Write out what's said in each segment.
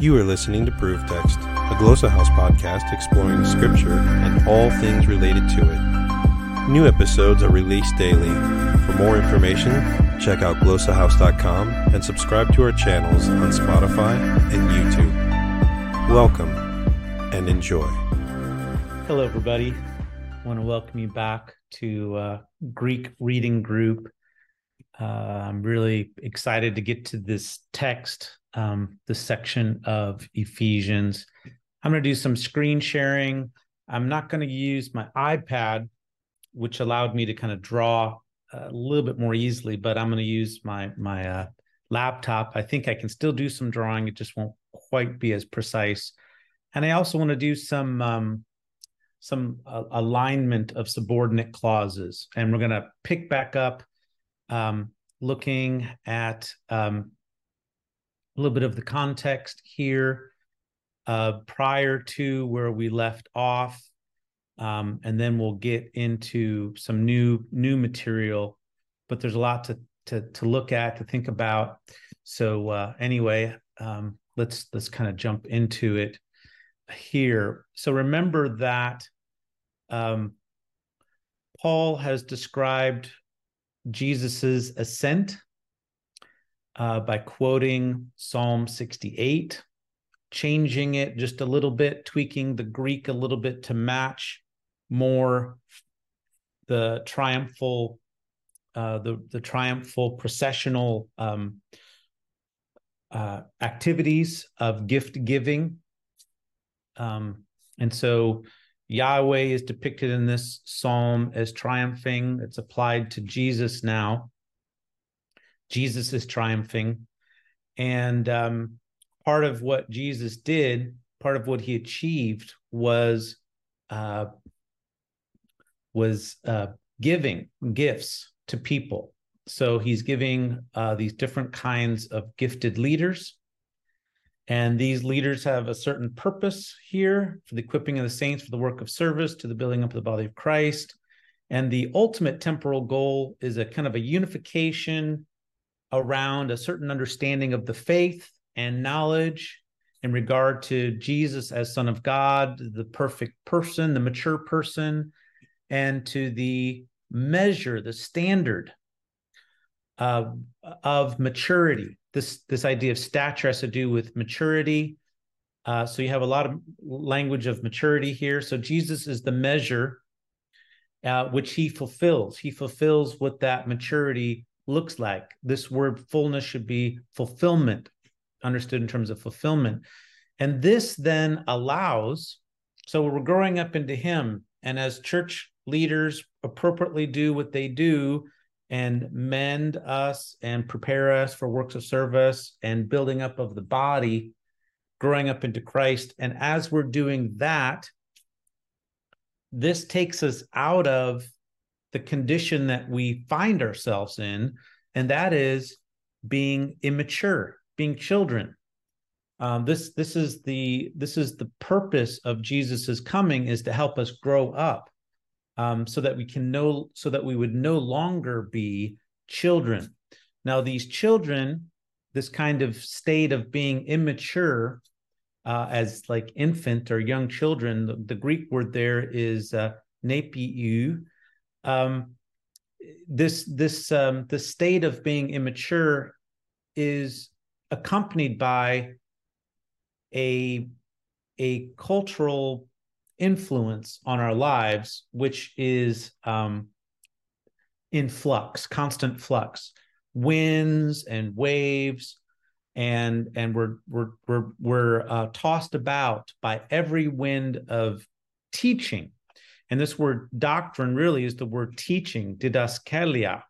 You are listening to Proof Text, a Glossa House podcast exploring Scripture and all things related to it. New episodes are released daily. For more information, check out glossahouse.com and subscribe to our channels on Spotify and YouTube. Welcome and enjoy. Hello, everybody. I want to welcome you back to uh, Greek Reading Group. Uh, I'm really excited to get to this text, um, this section of Ephesians. I'm going to do some screen sharing. I'm not going to use my iPad, which allowed me to kind of draw a little bit more easily, but I'm going to use my my uh, laptop. I think I can still do some drawing. It just won't quite be as precise. And I also want to do some um, some uh, alignment of subordinate clauses, and we're going to pick back up um, looking at um, a little bit of the context here uh, prior to where we left off, um, and then we'll get into some new new material. But there's a lot to to to look at to think about. So uh, anyway, um, let's let's kind of jump into it here. So remember that um, Paul has described Jesus's ascent uh, by quoting Psalm 68, changing it just a little bit, tweaking the Greek a little bit to match more the triumphal, uh, the the triumphal processional um, uh, activities of gift giving. Um, and so Yahweh is depicted in this psalm as triumphing. It's applied to Jesus now. Jesus is triumphing. And um, part of what Jesus did, part of what he achieved was uh, was uh, giving gifts to people. So he's giving uh, these different kinds of gifted leaders and these leaders have a certain purpose here for the equipping of the saints for the work of service to the building up of the body of Christ. And the ultimate temporal goal is a kind of a unification around a certain understanding of the faith and knowledge in regard to Jesus as Son of God, the perfect person, the mature person, and to the measure, the standard uh, of maturity this this idea of stature has to do with maturity. Uh, so you have a lot of language of maturity here. So Jesus is the measure uh, which he fulfills. He fulfills what that maturity looks like. This word fullness should be fulfillment, understood in terms of fulfillment. And this then allows, so we're growing up into him. And as church leaders appropriately do what they do, and mend us and prepare us for works of service and building up of the body, growing up into Christ. And as we're doing that, this takes us out of the condition that we find ourselves in, and that is being immature, being children. Um, this this is the this is the purpose of Jesus's coming is to help us grow up um, so that we can know, so that we would no longer be children. Now, these children, this kind of state of being immature uh, as like infant or young children, the, the Greek word there is uh, nepiu. Um, this this um, the state of being immature is accompanied by a a cultural influence on our lives, which is um, in flux, constant flux, winds and waves, and and we're we're we're we're uh, tossed about by every wind of teaching. And this word doctrine really is the word teaching, didaskalia.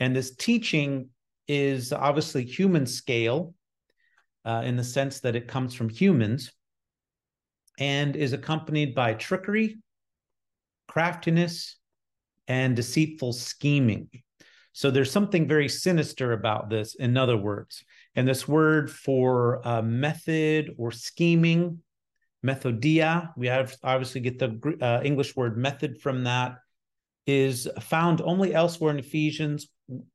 And this teaching is obviously human scale uh, in the sense that it comes from humans and is accompanied by trickery, craftiness, and deceitful scheming. So there's something very sinister about this, in other words. And this word for uh, method or scheming, methodeia, we have obviously get the uh, English word method from that, is found only elsewhere in Ephesians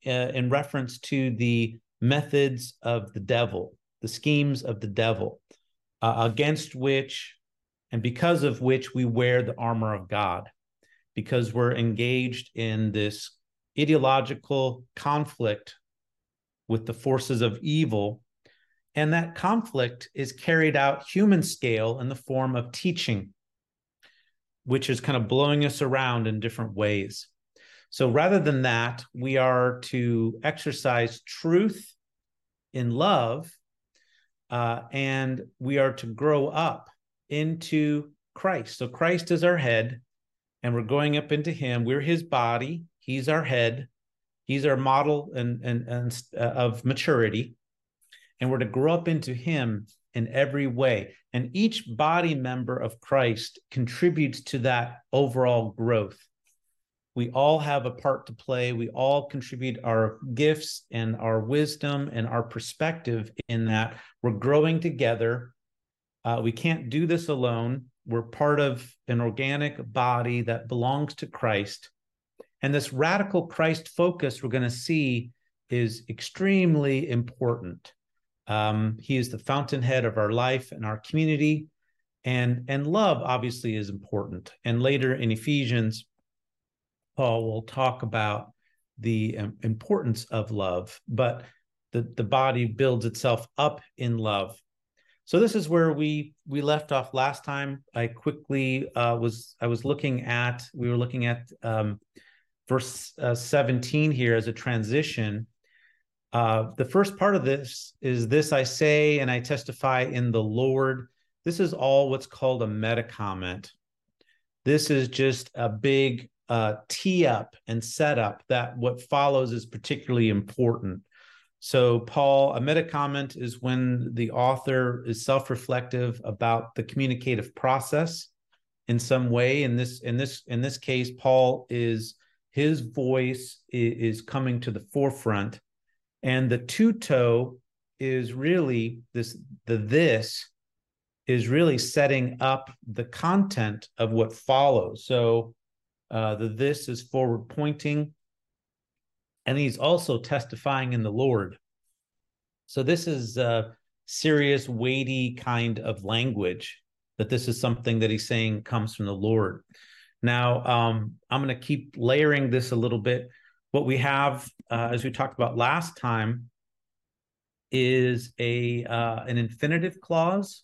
uh, in reference to the methods of the devil. the schemes of the devil, uh, against which and because of which we wear the armor of God, because we're engaged in this ideological conflict with the forces of evil. And that conflict is carried out human scale in the form of teaching, which is kind of blowing us around in different ways. So rather than that, we are to exercise truth in love, uh, and we are to grow up into Christ. So Christ is our head, and we're going up into Him. We're His body. He's our head. He's our model and and, and uh, of maturity, and we're to grow up into Him in every way. And each body member of Christ contributes to that overall growth. We all have a part to play. We all contribute our gifts and our wisdom and our perspective in that we're growing together uh, we can't do this alone. We're part of an organic body that belongs to Christ. And this radical Christ focus we're going to see is extremely important. Um, he is the fountainhead of our life and our community. And, and love obviously is important. And later in Ephesians, Paul will talk about the um, importance of love, but the, the body builds itself up in love. So this is where we we left off last time. I quickly uh, was I was looking at we were looking at um, verse uh, 17 here as a transition. Uh, the first part of this is this I say and I testify in the Lord. This is all what's called a meta comment. This is just a big uh, tee up and setup that what follows is particularly important. So, Paul, a meta comment is when the author is self-reflective about the communicative process in some way. In this, in this, in this case, Paul is his voice is, coming to the forefront, and the tuto is really this. The this is really setting up the content of what follows. So, uh, the this is forward pointing and he's also testifying in the Lord. So this is a serious, weighty kind of language that this is something that he's saying comes from the Lord. Now, um, I'm going to keep layering this a little bit. What we have, uh, as we talked about last time, is a uh, an infinitive clause.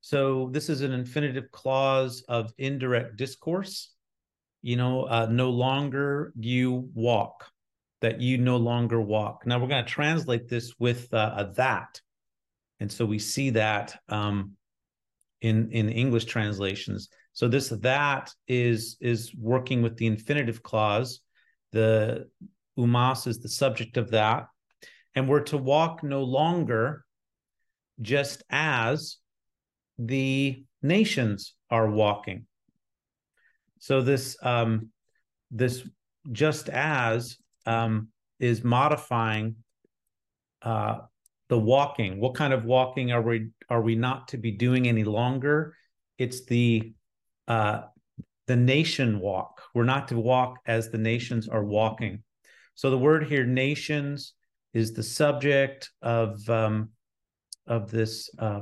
So this is an infinitive clause of indirect discourse. You know, uh, no longer you walk that you no longer walk. Now we're going to translate this with uh, a that, and so we see that um, in in English translations. So this that is is working with the infinitive clause. The umas is the subject of that, and we're to walk no longer just as the nations are walking. So this um, this just as um, is modifying uh, the walking. What kind of walking are we are we not to be doing any longer? It's the uh, the nation walk. We're not to walk as the nations are walking. So the word here, nations, is the subject of um, of this uh,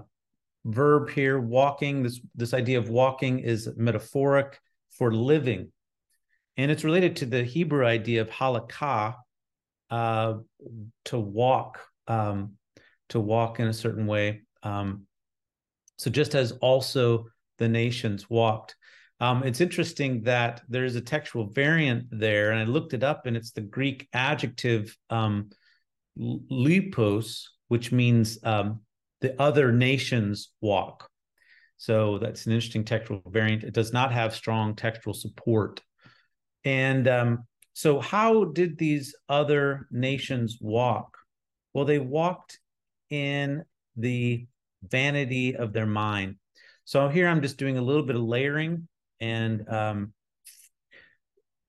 verb here, walking. This this idea of walking is metaphoric for living and it's related to the Hebrew idea of halakah, uh, to walk, um, to walk in a certain way. Um, so just as also the nations walked. Um, it's interesting that there is a textual variant there, and I looked it up, and it's the Greek adjective um, lipos, which means um, the other nations walk. So that's an interesting textual variant. It does not have strong textual support and um, so, how did these other nations walk? Well, they walked in the vanity of their mind. So, here I'm just doing a little bit of layering and um,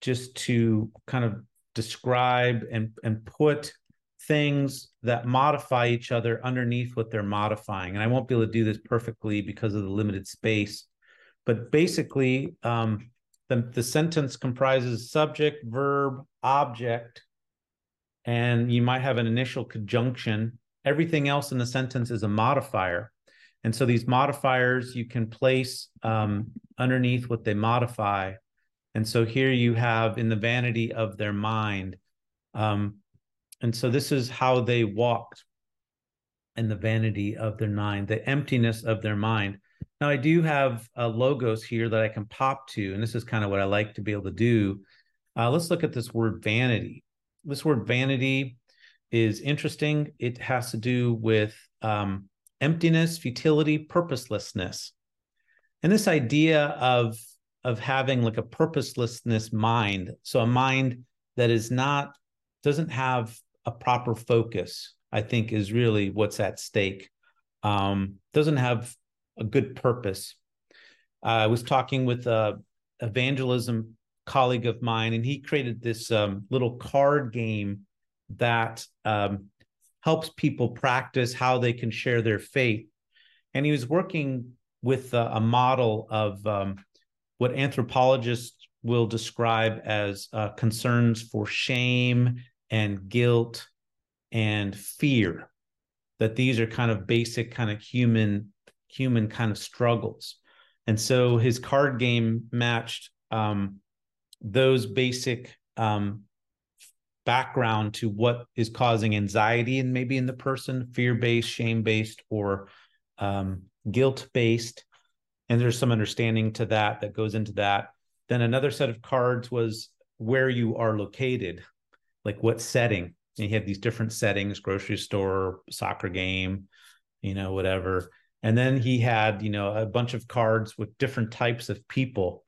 just to kind of describe and, and put things that modify each other underneath what they're modifying. And I won't be able to do this perfectly because of the limited space. But basically, um, the, the sentence comprises subject, verb, object, and you might have an initial conjunction everything else in the sentence is a modifier. And so these modifiers you can place um, underneath what they modify. And so here you have in the vanity of their mind. Um, and so this is how they walked in the vanity of their mind, the emptiness of their mind. Now, I do have uh, Logos here that I can pop to, and this is kind of what I like to be able to do. Uh, let's look at this word vanity. This word vanity is interesting. It has to do with um, emptiness, futility, purposelessness. And this idea of, of having like a purposelessness mind, so a mind that is not, doesn't have a proper focus, I think is really what's at stake. Um, doesn't have a good purpose. Uh, I was talking with a evangelism colleague of mine, and he created this um, little card game that um, helps people practice how they can share their faith. And he was working with a, a model of um, what anthropologists will describe as uh, concerns for shame and guilt and fear that these are kind of basic kind of human human kind of struggles. And so his card game matched um, those basic um, background to what is causing anxiety and maybe in the person fear based shame based or um, guilt based and there's some understanding to that that goes into that. Then another set of cards was where you are located like what setting. And he had these different settings grocery store soccer game you know whatever and then he had you know a bunch of cards with different types of people.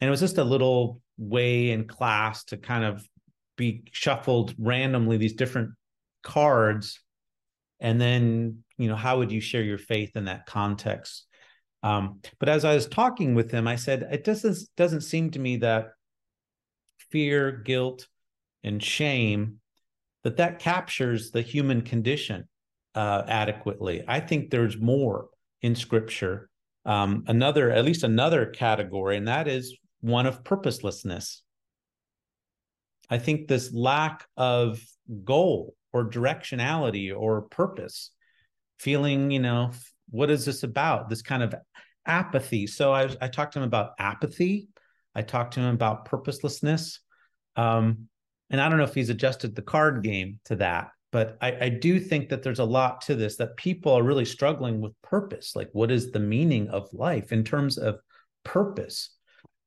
And it was just a little way in class to kind of be shuffled randomly these different cards. And then you know how would you share your faith in that context? Um, but as i was talking with him i said it doesn't doesn't seem to me that fear guilt and shame that that captures the human condition uh, adequately. I think there's more in Scripture. Um, another, at least another category, and that is one of purposelessness. I think this lack of goal or directionality or purpose, feeling, you know, what is this about? This kind of apathy. So I, I talked to him about apathy. I talked to him about purposelessness. Um, and I don't know if he's adjusted the card game to that, but I, I do think that there's a lot to this that people are really struggling with purpose. Like, what is the meaning of life in terms of purpose?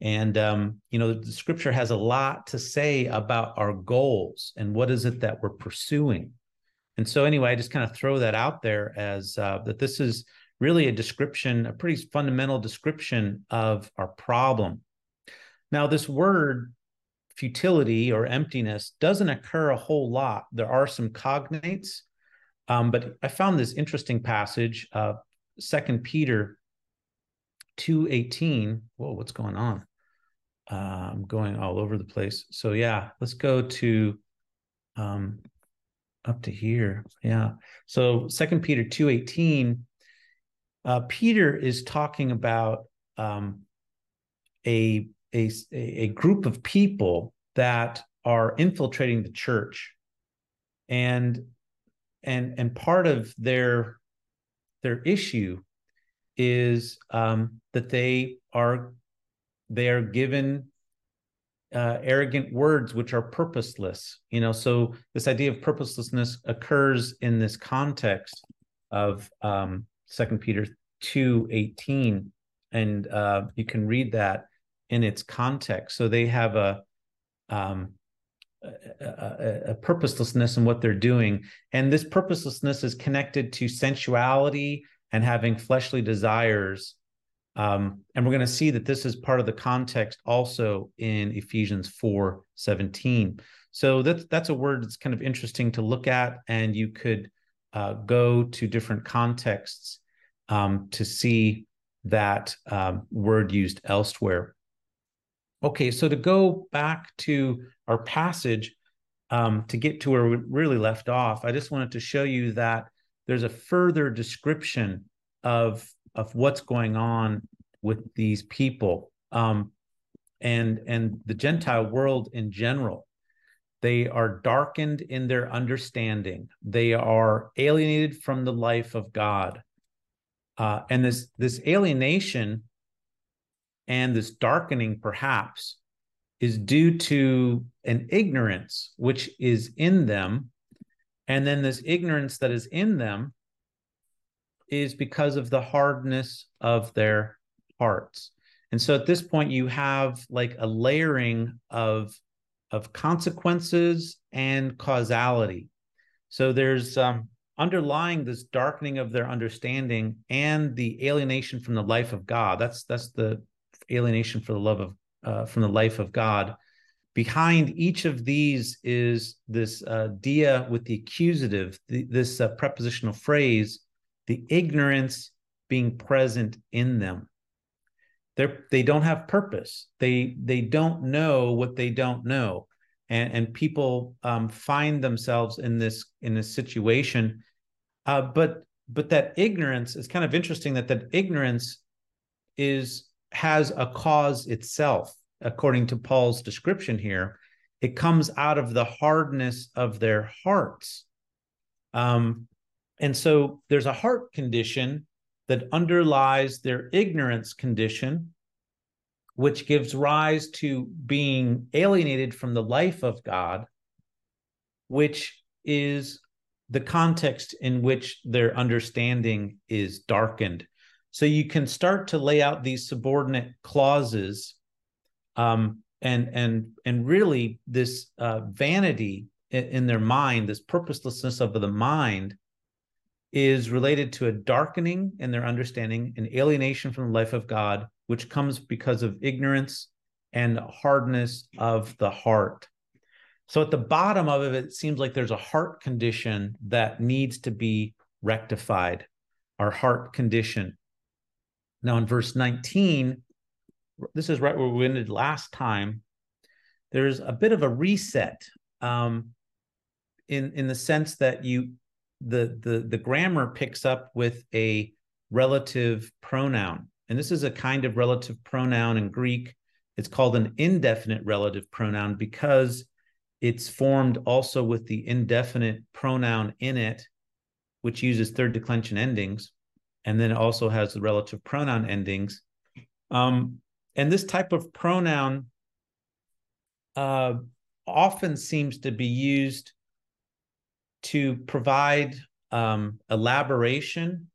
And um, you know, the scripture has a lot to say about our goals and what is it that we're pursuing. And so, anyway, I just kind of throw that out there as uh, that this is really a description, a pretty fundamental description of our problem. Now, this word futility or emptiness doesn't occur a whole lot. There are some cognates, um, but I found this interesting passage, uh, Second Peter two eighteen. Whoa, what's going on? Uh, I'm going all over the place. So yeah, let's go to um, up to here. Yeah. So Second Peter two eighteen. Uh, Peter is talking about um, a a, a group of people that are infiltrating the church. And and and part of their their issue is um, that they are they are given uh, arrogant words which are purposeless you know? So this idea of purposelessness occurs in this context of um second peter 2 18 and uh, you can read that in its context. So they have a um, a, a, a, purposelessness in what they're doing, and this purposelessness is connected to sensuality and having fleshly desires. Um, and we're going to see that this is part of the context also in Ephesians 4 17. So that's that's a word that's kind of interesting to look at, and you could uh, go to different contexts um, to see that um, word used elsewhere. Okay, so to go back to our passage, um, to get to where we really left off, I just wanted to show you that there's a further description of of what's going on with these people um, and and the Gentile world in general. They are darkened in their understanding. They are alienated from the life of God. Uh, and this this alienation and this darkening, perhaps, is due to an ignorance which is in them. And then this ignorance that is in them is because of the hardness of their hearts. And so at this point, you have like a layering of, of consequences and causality. So there's um, underlying this darkening of their understanding and the alienation from the life of God. That's that's the alienation for the love of uh, from the life of God. Behind each of these is this uh, dia with the accusative, the, this uh, prepositional phrase, the ignorance being present in them. They're, they don't have purpose. They they don't know what they don't know, and and people um, find themselves in this in this situation. Uh, but but that ignorance is kind of interesting. That that ignorance is has a cause itself, according to Paul's description here. It comes out of the hardness of their hearts. Um, and so there's a heart condition that underlies their ignorance condition, which gives rise to being alienated from the life of God, which is the context in which their understanding is darkened. So you can start to lay out these subordinate clauses, um, and and and really this uh, vanity in, in their mind, this purposelessness of the mind, is related to a darkening in their understanding, an alienation from the life of God, which comes because of ignorance and hardness of the heart. So at the bottom of it, it seems like there's a heart condition that needs to be rectified, our heart condition. Now, in verse 19, this is right where we ended last time. There's a bit of a reset um, in, in the sense that you the the the grammar picks up with a relative pronoun and this is a kind of relative pronoun in greek it's called an indefinite relative pronoun because it's formed also with the indefinite pronoun in it which uses third declension endings and then it also has the relative pronoun endings um, and this type of pronoun uh, often seems to be used to provide um, elaboration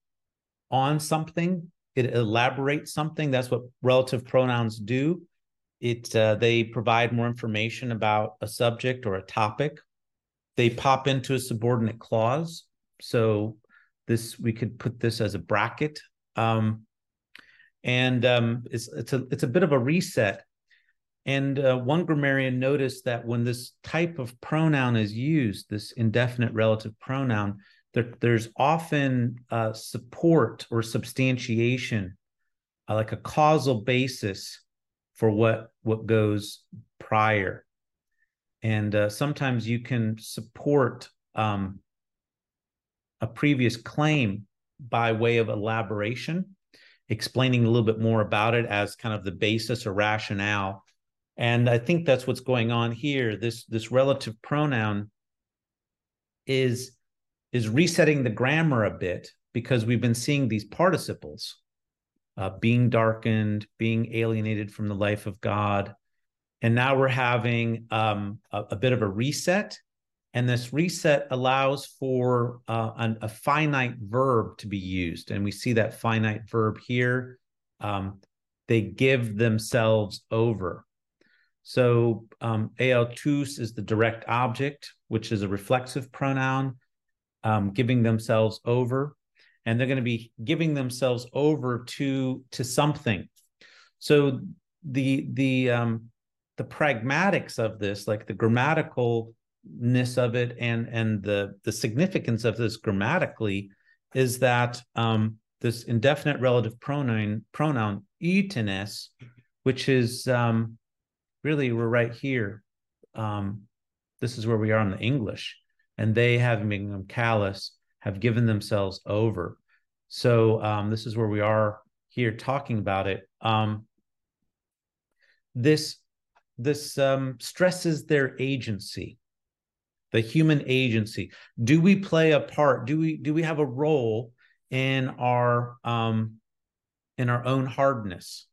on something. It elaborates something. That's what relative pronouns do. It uh, they provide more information about a subject or a topic. They pop into a subordinate clause. So this we could put this as a bracket. Um, and um, it's it's a it's a bit of a reset and uh, one grammarian noticed that when this type of pronoun is used, this indefinite relative pronoun, there, there's often uh, support or substantiation, uh, like a causal basis for what what goes prior. And uh, sometimes you can support um, a previous claim by way of elaboration, explaining a little bit more about it as kind of the basis or rationale. And i think that's what's going on here. This this relative pronoun is is resetting the grammar a bit because we've been seeing these participles uh, being darkened being alienated from the life of god. And now we're having um, a, a, bit of a reset and this reset allows for uh, an, a finite verb to be used. And we see that finite verb here. Um, they give themselves over. So um, autus is the direct object, which is a reflexive pronoun, um, giving themselves over, and they're going to be giving themselves over to to something. So the the um, the pragmatics of this, like the grammaticalness of it, and and the the significance of this grammatically, is that um, this indefinite relative pronoun pronoun etenes, which is um, really we're right here. Um, this is where we are in the English, and they, having become callous, have given themselves over. So um, this is where we are here talking about it. Um, this this um, stresses their agency. The human agency. Do we play a part? Do we do we have a role in our um, in our own hardness?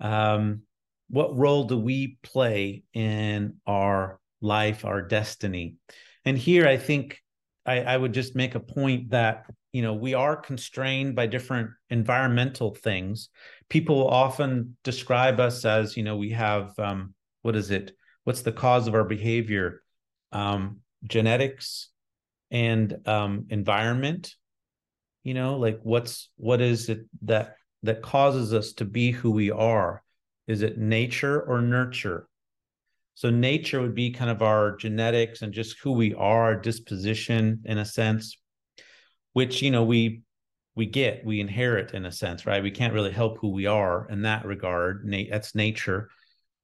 Um, what role do we play in our life, our destiny? And here, I think I, I would just make a point that you know we are constrained by different environmental things. People often describe us as you know we have um, what is it? What's the cause of our behavior? Um, genetics and um, environment you know like what's what is it that that causes us to be who we are? Is it nature or nurture? So nature would be kind of our genetics and just who we are our disposition in a sense which you know we we get we inherit in a sense right? We can't really help who we are in that regard. Na- that's nature.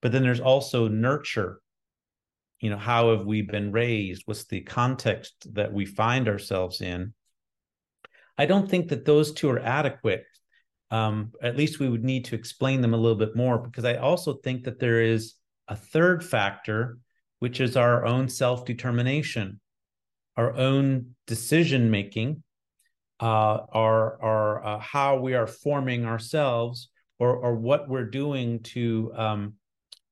But then there's also nurture you know how have we been raised what's the context that we find ourselves in I don't think that those two are adequate. Um, at least we would need to explain them a little bit more because I also think that there is a third factor, which is our own self determination, our own decision making, uh, our, our uh, how we are forming ourselves or, or what we're doing to, um,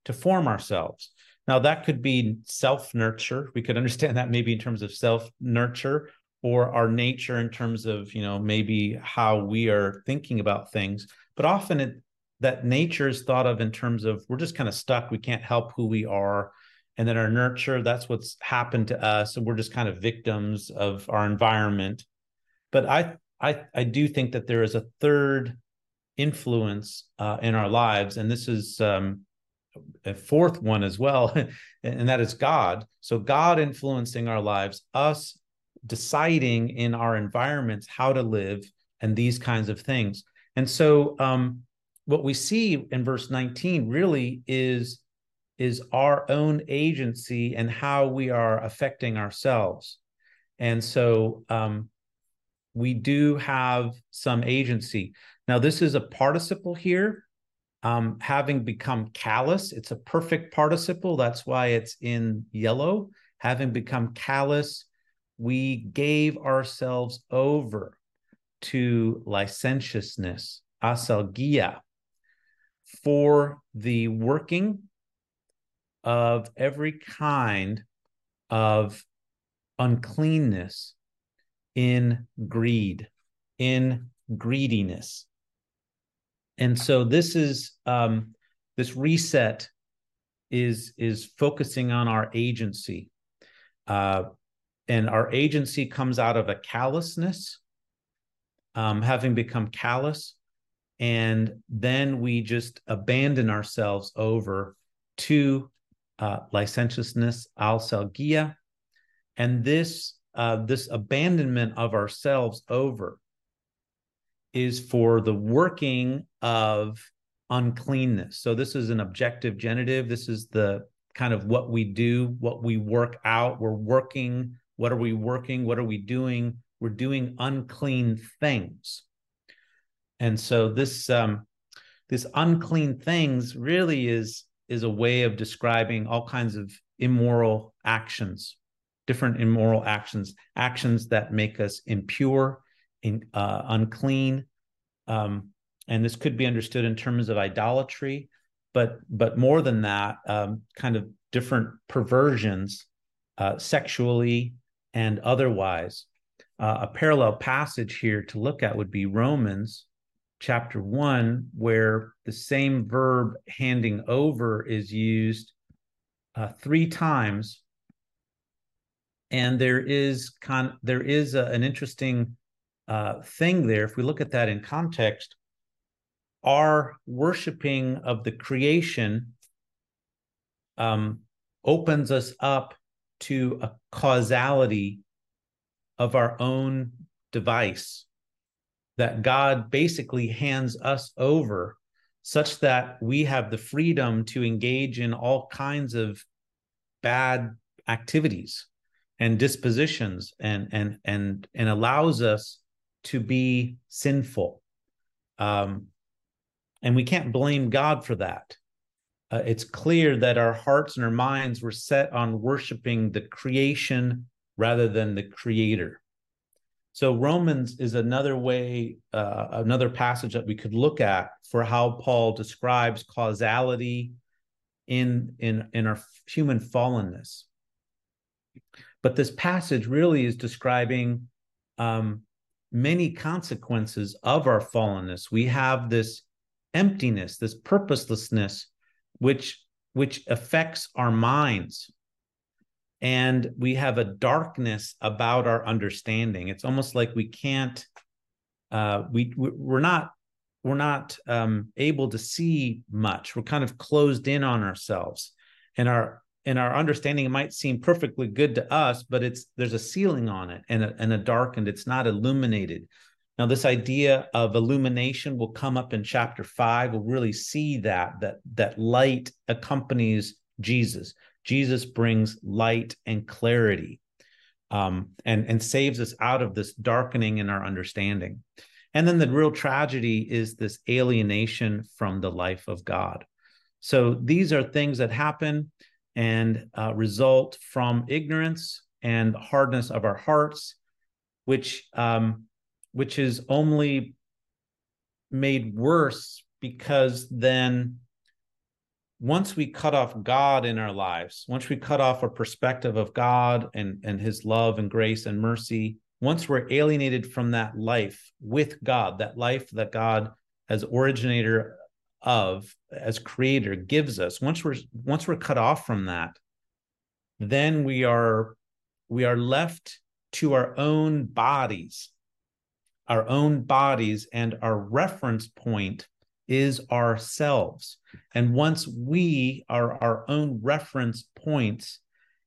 to form ourselves. Now, that could be self nurture. We could understand that maybe in terms of self nurture or our nature in terms of you know maybe how we are thinking about things. But often it that nature is thought of in terms of we're just kind of stuck. We can't help who we are. And then our nurture that's what's happened to us. And we're just kind of victims of our environment. But i i i do think that there is a third influence uh, in our lives. And this is um, a fourth one as well and that is god so god influencing our lives us deciding in our environments how to live and these kinds of things. And so um, what we see in verse 19 really is is our own agency and how we are affecting ourselves. And so um, we do have some agency. Now, this is a participle here, um, having become callous. It's a perfect participle. That's why it's in yellow. Having become callous we gave ourselves over to licentiousness, asalgia, for the working of every kind of uncleanness in greed, in greediness. And so this is um, this reset is is focusing on our agency. Uh, and our agency comes out of a callousness, um, having become callous, and then we just abandon ourselves over to uh, licentiousness, alsalgia, and this uh, this abandonment of ourselves over is for the working of uncleanness. So this is an objective genitive. This is the kind of what we do, what we work out. We're working what are we working? What are we doing? We're doing unclean things. And so this um, this unclean things really is is a way of describing all kinds of immoral actions, different immoral actions, actions that make us impure, in, uh, unclean. Um, and this could be understood in terms of idolatry, but but more than that, um, kind of different perversions, uh, sexually, and otherwise. Uh, a parallel passage here to look at would be Romans chapter 1, where the same verb handing over is used uh, three times. And there is con- there is a, an interesting uh, thing there. If we look at that in context, our worshiping of the creation um, opens us up to a causality of our own device that God basically hands us over such that we have the freedom to engage in all kinds of bad activities and dispositions and and and and allows us to be sinful um and we can't blame god for that uh, it's clear that our hearts and our minds were set on worshiping the creation rather than the creator. So Romans is another way, uh, another passage that we could look at for how Paul describes causality in in in our human fallenness. But this passage really is describing um, many consequences of our fallenness. We have this emptiness, this purposelessness, which which affects our minds. And we have a darkness about our understanding. It's almost like we can't uh, we we're not we're not um, able to see much. We're kind of closed in on ourselves. And our and our understanding might seem perfectly good to us but it's there's a ceiling on it and a, and a darkened it's not illuminated now this idea of illumination will come up in chapter 5 we'll really see that that that light accompanies jesus Jesus brings light and clarity um, and, and saves us out of this darkening in our understanding. And then the real tragedy is this alienation from the life of God. So these are things that happen and uh, result from ignorance and hardness of our hearts, which um, which is only made worse because then once we cut off God in our lives, once we cut off a perspective of God and, and his love and grace and mercy, once we're alienated from that life with God, that life that God as originator of, as creator gives us, once we're once we're cut off from that, then we are we are left to our own bodies, our own bodies and our reference point is ourselves. And once we are our own reference points,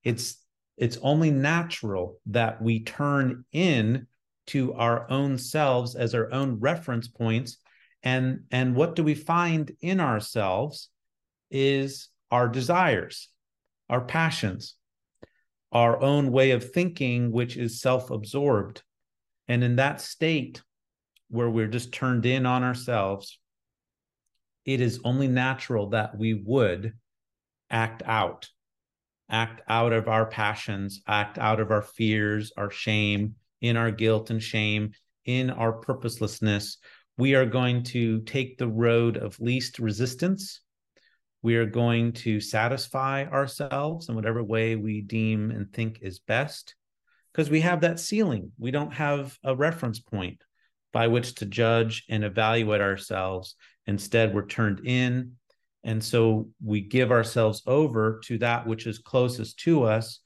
it's it's only natural that we turn in to our own selves as our own reference points and and what do we find in ourselves is our desires our passions our own way of thinking which is self-absorbed and in that state where we're just turned in on ourselves it is only natural that we would act out, act out of our passions, act out of our fears, our shame, in our guilt and shame, in our purposelessness. We are going to take the road of least resistance. We are going to satisfy ourselves in whatever way we deem and think is best because we have that ceiling. We don't have a reference point by which to judge and evaluate ourselves Instead, we're turned in. And so we give ourselves over to that which is closest to us,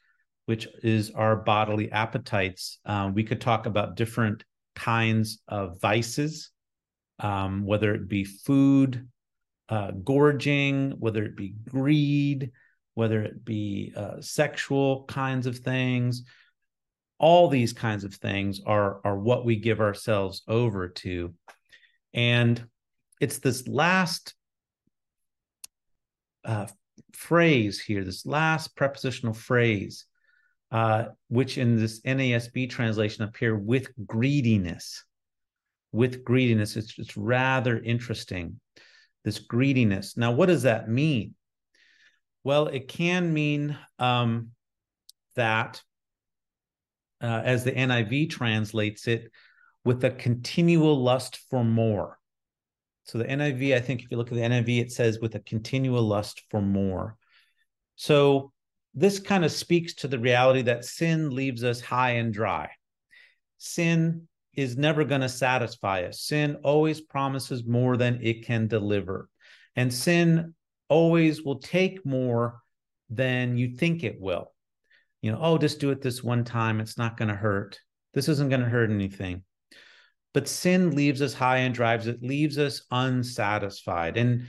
which is our bodily appetites. Um, we could talk about different kinds of vices, um, whether it be food, uh, gorging, whether it be greed, whether it be uh, sexual kinds of things. All these kinds of things are, are what we give ourselves over to. And it's this last uh, phrase here, this last prepositional phrase, uh, which in this NASB translation appear with greediness. With greediness, it's, it's rather interesting. This greediness. Now, what does that mean? Well, it can mean um, that, uh, as the NIV translates it, with a continual lust for more. So the NIV, I think if you look at the NIV, it says with a continual lust for more. So this kind of speaks to the reality that sin leaves us high and dry. Sin is never going to satisfy us. Sin always promises more than it can deliver. And sin always will take more than you think it will. You know, oh, just do it this one time. It's not going to hurt. This isn't going to hurt anything but sin leaves us high and drives it leaves us unsatisfied and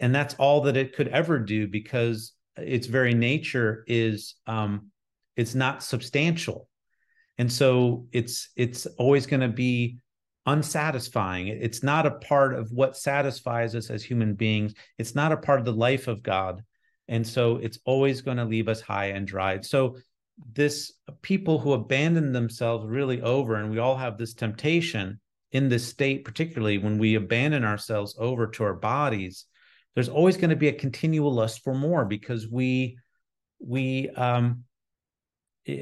and that's all that it could ever do because its very nature is um it's not substantial and so it's it's always going to be unsatisfying. It's not a part of what satisfies us as human beings. It's not a part of the life of god. And so it's always going to leave us high and dry. So this people who abandon themselves really over, and we all have this temptation in this state, particularly when we abandon ourselves over to our bodies, there's always going to be a continual lust for more because we we um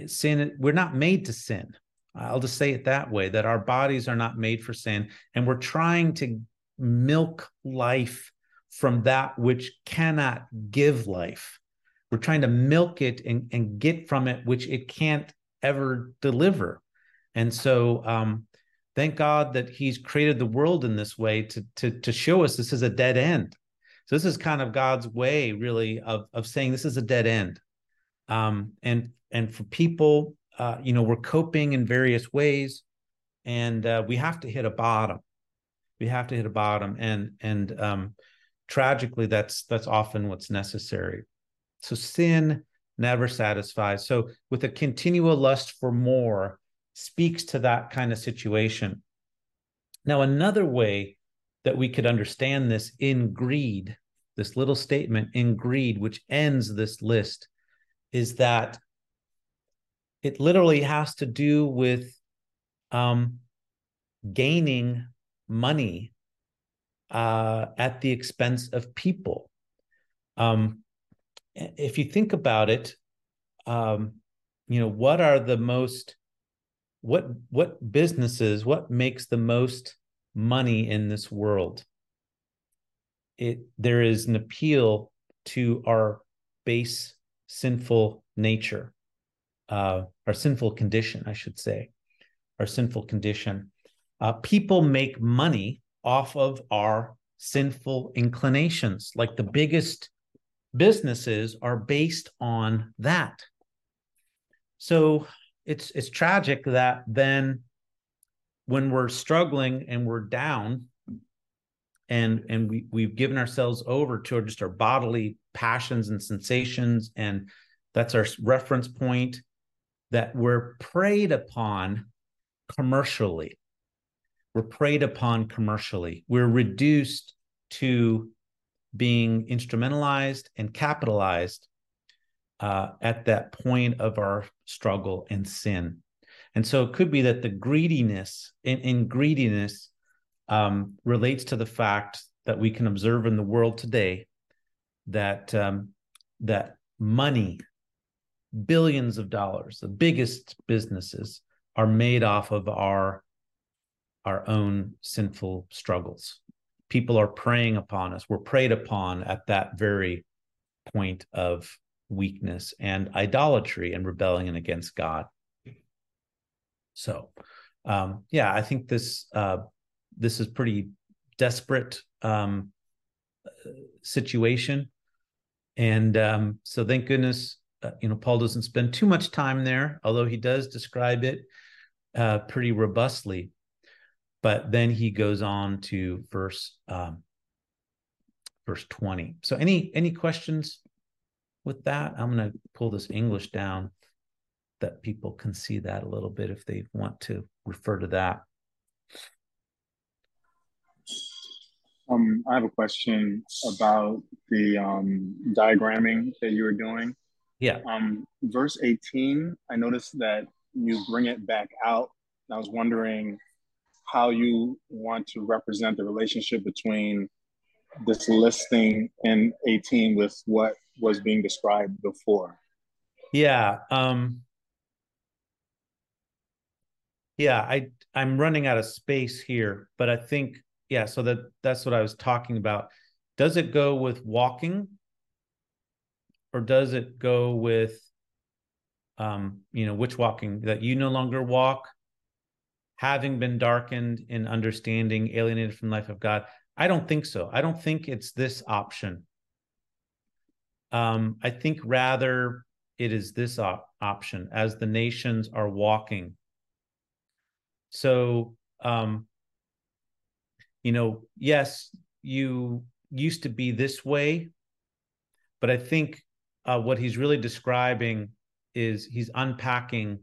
sin we're not made to sin. I'll just say it that way that our bodies are not made for sin and we're trying to milk life from that which cannot give life. We're trying to milk it and, and get from it which it can't ever deliver. And so um thank god that he's created the world in this way to to to show us this is a dead end. So this is kind of God's way, really, of of saying this is a dead end. Um, and and for people, uh, you know, we're coping in various ways, and uh, we have to hit a bottom. We have to hit a bottom, and and um, tragically, that's that's often what's necessary. So sin never satisfies. So with a continual lust for more speaks to that kind of situation. Now, another way that we could understand this in greed, this little statement in greed, which ends this list, is that it literally has to do with um, gaining money uh, at the expense of people. Um, if you think about it, um, you know what are the most what what businesses what makes the most money in this world. It there is an appeal to our base sinful nature, uh, our sinful condition, I should say, our sinful condition. Uh, people make money off of our sinful inclinations. Like the biggest businesses are based on that. So it's it's tragic that then when we're struggling and we're down and and we we've given ourselves over to just our bodily passions and sensations and that's our reference point that we're preyed upon commercially. We're preyed upon commercially. We're reduced to being instrumentalized and capitalized uh, at that point of our struggle and sin. And so it could be that the greediness in, in greediness um, relates to the fact that we can observe in the world today that um, that money, billions of dollars, the biggest businesses are made off of our our own sinful struggles. People are preying upon us. We're preyed upon at that very point of weakness and idolatry and rebellion against God. So, um, yeah, I think this uh, this is pretty desperate um, situation, and um, so thank goodness, uh, you know, Paul doesn't spend too much time there, although he does describe it uh, pretty robustly. But then he goes on to verse um, verse twenty. So, any any questions with that? I'm going to pull this English down that people can see that a little bit if they want to refer to that. Um, I have a question about the um, diagramming that you were doing. Yeah. Um, verse 18, I noticed that you bring it back out. I was wondering how you want to represent the relationship between this listing in 18 with what was being described before. Yeah. Um, yeah, I I'm running out of space here, but I think yeah, so that that's what I was talking about. Does it go with walking or does it go with um, you know, which walking that you no longer walk having been darkened in understanding alienated from the life of God? I don't think so. I don't think it's this option. Um, I think rather it is this op- option as the nations are walking so, um, you know, yes, you used to be this way, but I think uh, what he's really describing is he's unpacking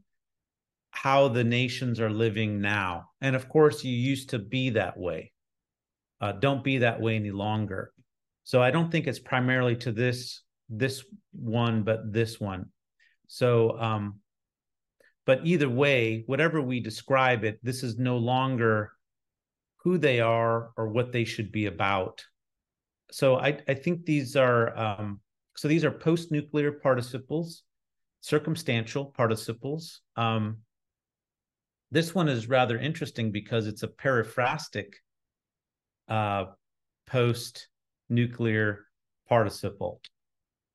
how the nations are living now. And of course, you used to be that way. Uh, don't be that way any longer. So I don't think it's primarily to this this one, but this one. So um, but either way, whatever we describe it, this is no longer who they are or what they should be about. so I, I think these are um, so these are post-nuclear participles, circumstantial participles. Um, this one is rather interesting because it's a periphrastic uh, post-nuclear participle.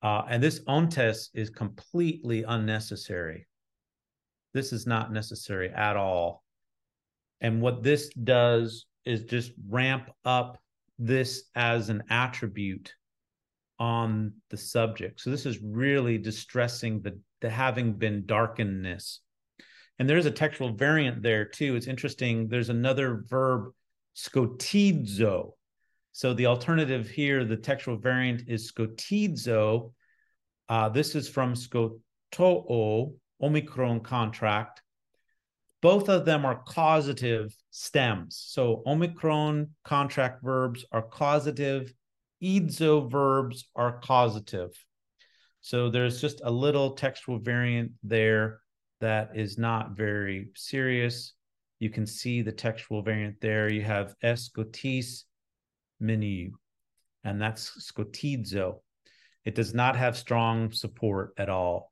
Uh, and this ontes is completely unnecessary. This is not necessary at all. And what this does is just ramp up this as an attribute on the subject. So this is really distressing the, the having been darkenedness. And there's a textual variant there too. It's interesting. There's another verb, scotizo. So the alternative here, the textual variant is scotizo. Uh, this is from scotoo, Omicron contract. Both of them are causative stems. So Omicron contract verbs are causative, idzo verbs are causative. So there's just a little textual variant there that is not very serious. You can see the textual variant there. You have escotis menu, and that's scotizo. It does not have strong support at all.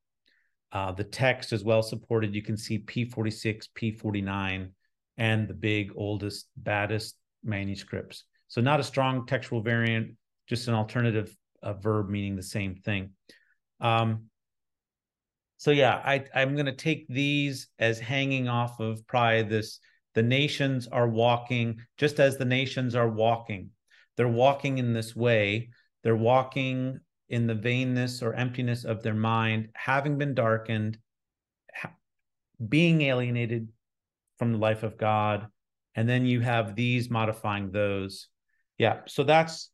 Uh, the text is well supported. You can see P46, P49, and the big, oldest, baddest manuscripts. So, not a strong textual variant, just an alternative verb meaning the same thing. Um, so, yeah, I, I'm going to take these as hanging off of probably this the nations are walking just as the nations are walking. They're walking in this way. They're walking in the vainness or emptiness of their mind, having been darkened, ha- being alienated from the life of God. And then you have these modifying those. Yeah. So that's,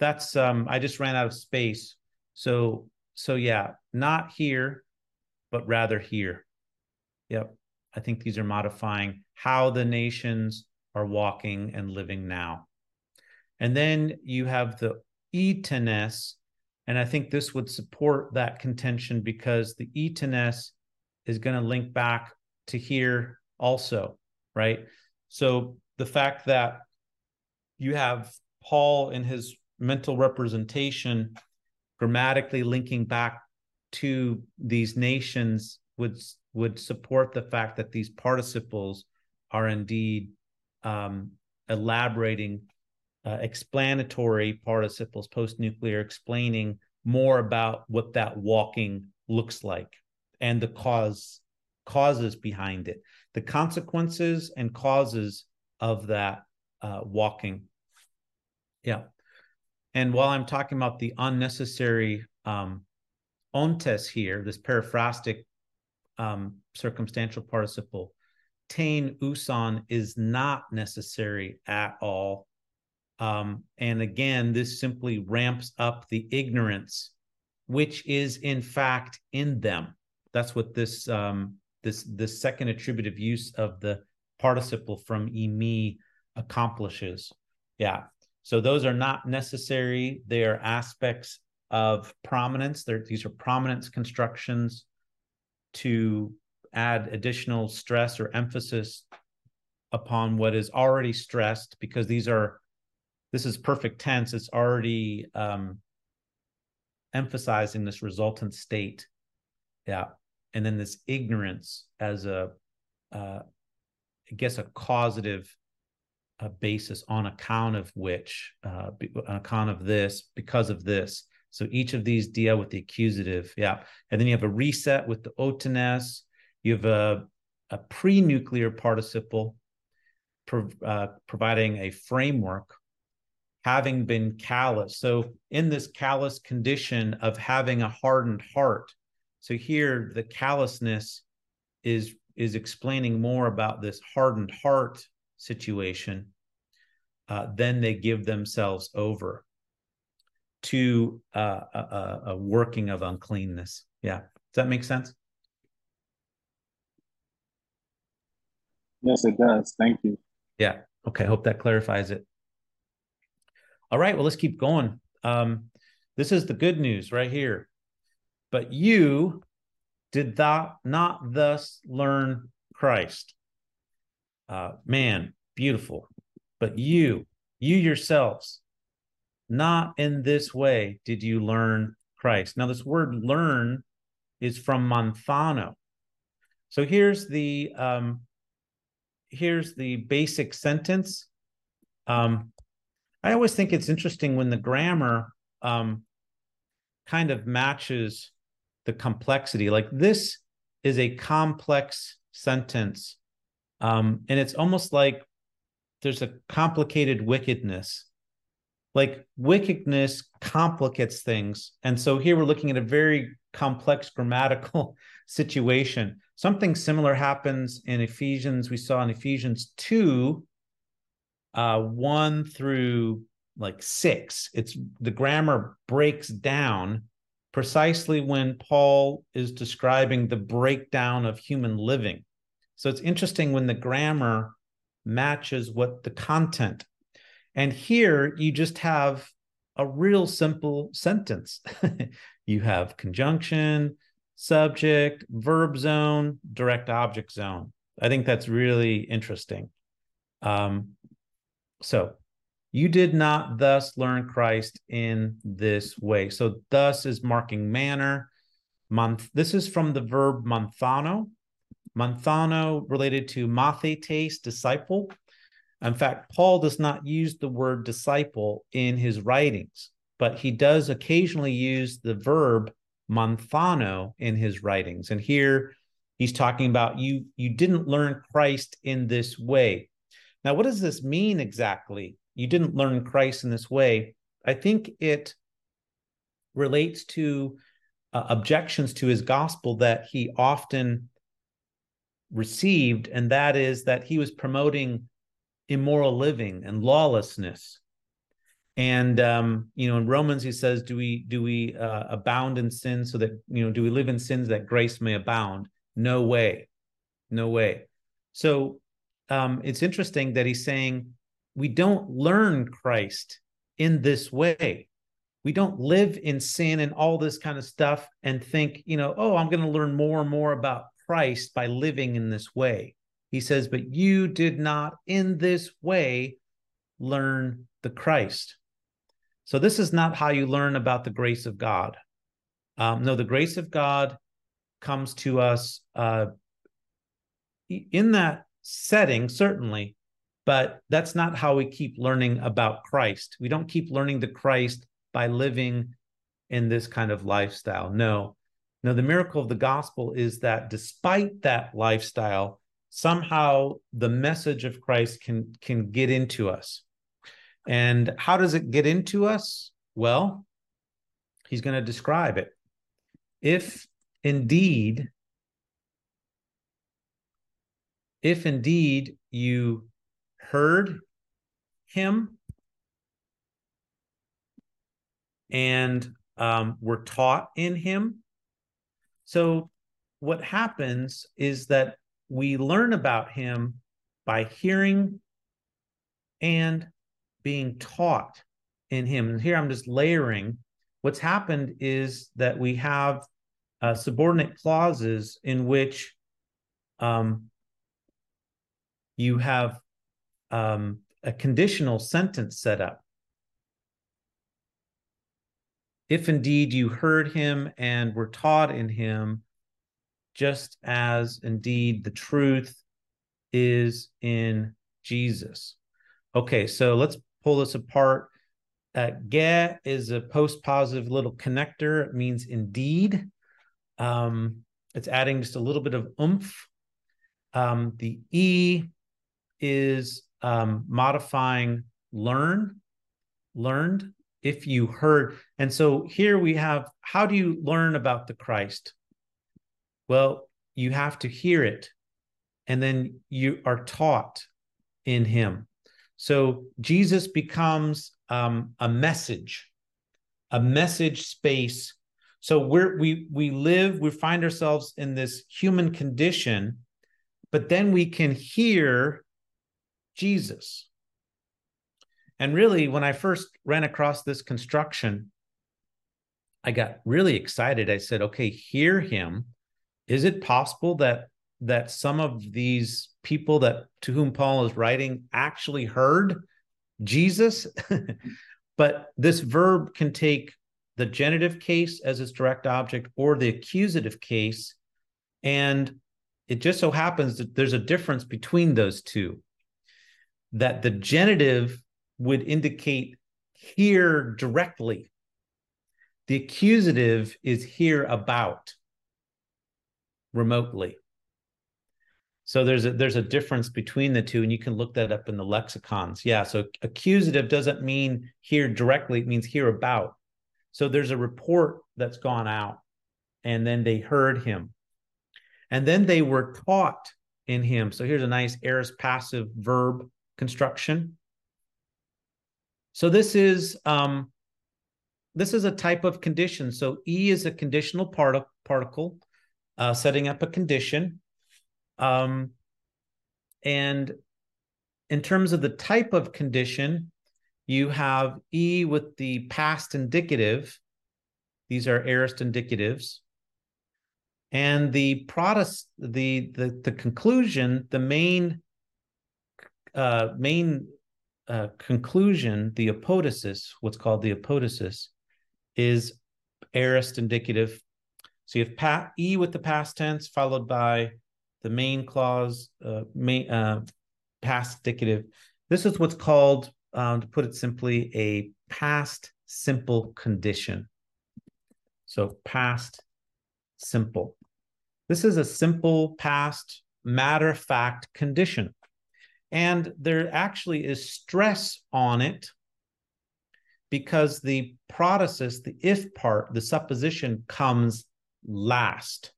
that's, um, I just ran out of space. So, so yeah, not here, but rather here. Yep. I think these are modifying how the nations are walking and living now. And then you have the etenes, and I think this would support that contention because the etenes is going to link back to here also, right? So the fact that you have Paul in his mental representation grammatically linking back to these nations would would support the fact that these participles are indeed um, elaborating uh, explanatory participles post nuclear explaining more about what that walking looks like and the cause causes behind it the consequences and causes of that uh, walking. Yeah and while i'm talking about the unnecessary um, ontes here this periphrastic um, circumstantial participle ten ousan is not necessary at all um, and again, this simply ramps up the ignorance, which is in fact in them. That's what this um, this this second attributive use of the participle from eimi accomplishes. Yeah. So those are not necessary. They are aspects of prominence. They're, these are prominence constructions to add additional stress or emphasis upon what is already stressed because these are this is perfect tense. It's already um, emphasizing this resultant state. Yeah. And then this ignorance as a, uh, I guess, a causative uh, basis on account of which, uh, on account of this, because of this. So each of these deal with the accusative. Yeah. And then you have a reset with the otenes. You have a, a pre nuclear participle pro, uh, providing a framework having been callous. So, in this callous condition of having a hardened heart, so here the callousness is is explaining more about this hardened heart situation. Uh, then they give themselves over to uh, a, a working of uncleanness. Yeah, does that make sense? Yes, it does. Thank you. Yeah. Okay. Hope that clarifies it. All right, well, let's keep going. Um, this is the good news right here. But you did not, not thus learn Christ. Uh, man, beautiful. But you, you yourselves, not in this way did you learn Christ. Now, this word learn is from manthano. So here's the um, here's the basic sentence. Um, I always think it's interesting when the grammar um, kind of matches the complexity. Like this is a complex sentence, um, and it's almost like there's a complicated wickedness like wickedness complicates things. And so here we're looking at a very complex grammatical situation. Something similar happens in Ephesians. We saw in Ephesians 2, uh, 1 through like 6. It's the grammar breaks down precisely when Paul is describing the breakdown of human living. So it's interesting when the grammar matches what the content and here you just have a real simple sentence. you have conjunction, subject, verb zone, direct object zone. I think that's really interesting. Um, so you did not thus learn Christ in this way. So thus is marking manner. Month. This is from the verb manthano. Manthano related to mathetes, disciple. In fact, Paul does not use the word disciple in his writings, but he does occasionally use the verb manthano in his writings. And here he's talking about you you didn't learn Christ in this way. Now, what does this mean exactly? You didn't learn Christ in this way. I think it relates to uh, objections to his gospel that he often received, and that is that he was promoting immoral living and lawlessness. And um, you know in romans he says do we do we uh, abound in sin so that you know do we live in sins that grace may abound? No way. No way. So um, it's interesting that he's saying we don't learn christ in this way. We don't live in sin and all this kind of stuff and think you know oh i'm going to learn more and more about christ by living in this way he says, But you did not in this way learn the Christ. So, this is not how you learn about the grace of God. Um, no, the grace of God comes to us uh, in that setting, certainly, but that's not how we keep learning about Christ. We don't keep learning the Christ by living in this kind of lifestyle. No, no, the miracle of the gospel is that despite that lifestyle, somehow the message of Christ can can get into us. And how does it get into us? Well, he's going to describe it. If indeed if indeed you heard him and um, were taught in him. So, what happens is that we learn about him by hearing and being taught in him. And here I'm just layering. What's happened is that we have uh, subordinate clauses in which um, you have um, a conditional sentence set up. If indeed you heard him and were taught in him, just as indeed the truth is in Jesus. Okay, so let's pull this apart. Uh, ge is a post positive little connector. It means indeed. Um, it's adding just a little bit of oomph. Um, the E is um, modifying learn, learned, if you heard. And so here we have how do you learn about the Christ? Well, you have to hear it, and then you are taught in Him. So Jesus becomes um, a message, a message space. So we're we we live, we find ourselves in this human condition, but then we can hear Jesus. And really, when I first ran across this construction, I got really excited. I said, okay, hear him is it possible that that some of these people that to whom Paul is writing actually heard Jesus? But this verb can take the genitive case as its direct object or the accusative case. And it just so happens that there's a difference between those two. That the genitive would indicate here directly, the accusative is here about remotely. So there's a there's a difference between the two, and you can look that up in the lexicons. Yeah. So accusative doesn't mean here directly; it means here about. So there's a report that's gone out, and then they heard him, and then they were taught in him. So here's a nice aorist passive verb construction. So this is um, this is a type of condition. So E is a conditional part- particle, uh, setting up a condition. Um, and in terms of the type of condition, you have E with the past indicative. These are aorist indicatives. And the protasis, the, the, the conclusion, the main uh, main uh, conclusion, the apodosis, what's called the apodosis, is aorist indicative. So you have pa- E with the past tense followed by the main clause, uh, main, uh, past indicative. This is what's called, um, to put it simply, a past simple condition. So past simple. This is a simple past matter of fact condition. And there actually is stress on it because the protasis, the if part, the supposition comes last.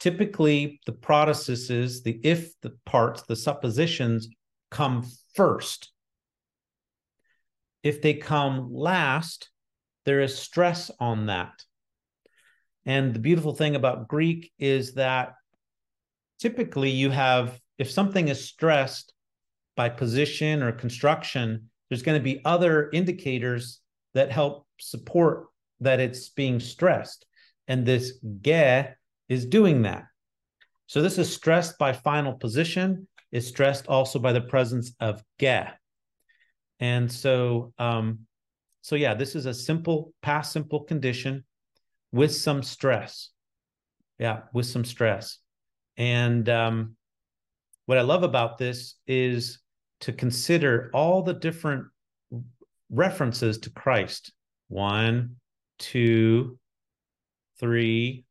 Typically, the protasises, the if the parts, the suppositions come first. If they come last, there is stress on that. And the beautiful thing about Greek is that typically you have, if something is stressed by position or construction, there's going to be other indicators that help support that it's being stressed. And this ge is doing that. So this is stressed by final position, is stressed also by the presence of ge. And so, um, so yeah, this is a simple past simple condition with some stress. Yeah, with some stress. And um, what I love about this is to consider all the different references to Christ. One, two, three,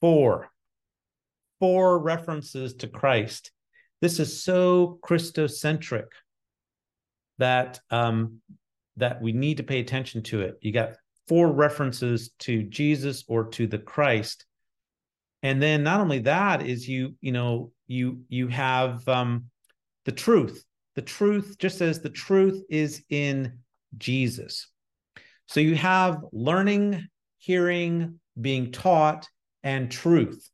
four. Four references to Christ. This is so Christocentric that um, that we need to pay attention to it. You got four references to Jesus or to the Christ, and then not only that is you you know you you have um, the truth. The truth, just as the truth is in Jesus. So you have learning, hearing, being taught, and truth.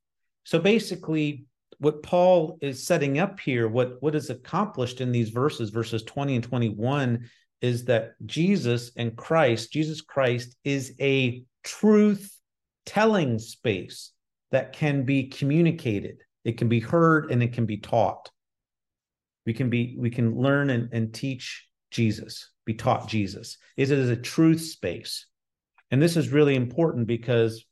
So basically, what Paul is setting up here, what, what is accomplished in these verses, verses 20 and 21, is that Jesus and Christ, Jesus Christ, is a truth telling space that can be communicated. It can be heard and it can be taught. We can be, we can learn and, and teach Jesus, be taught Jesus. It is a truth space. And this is really important because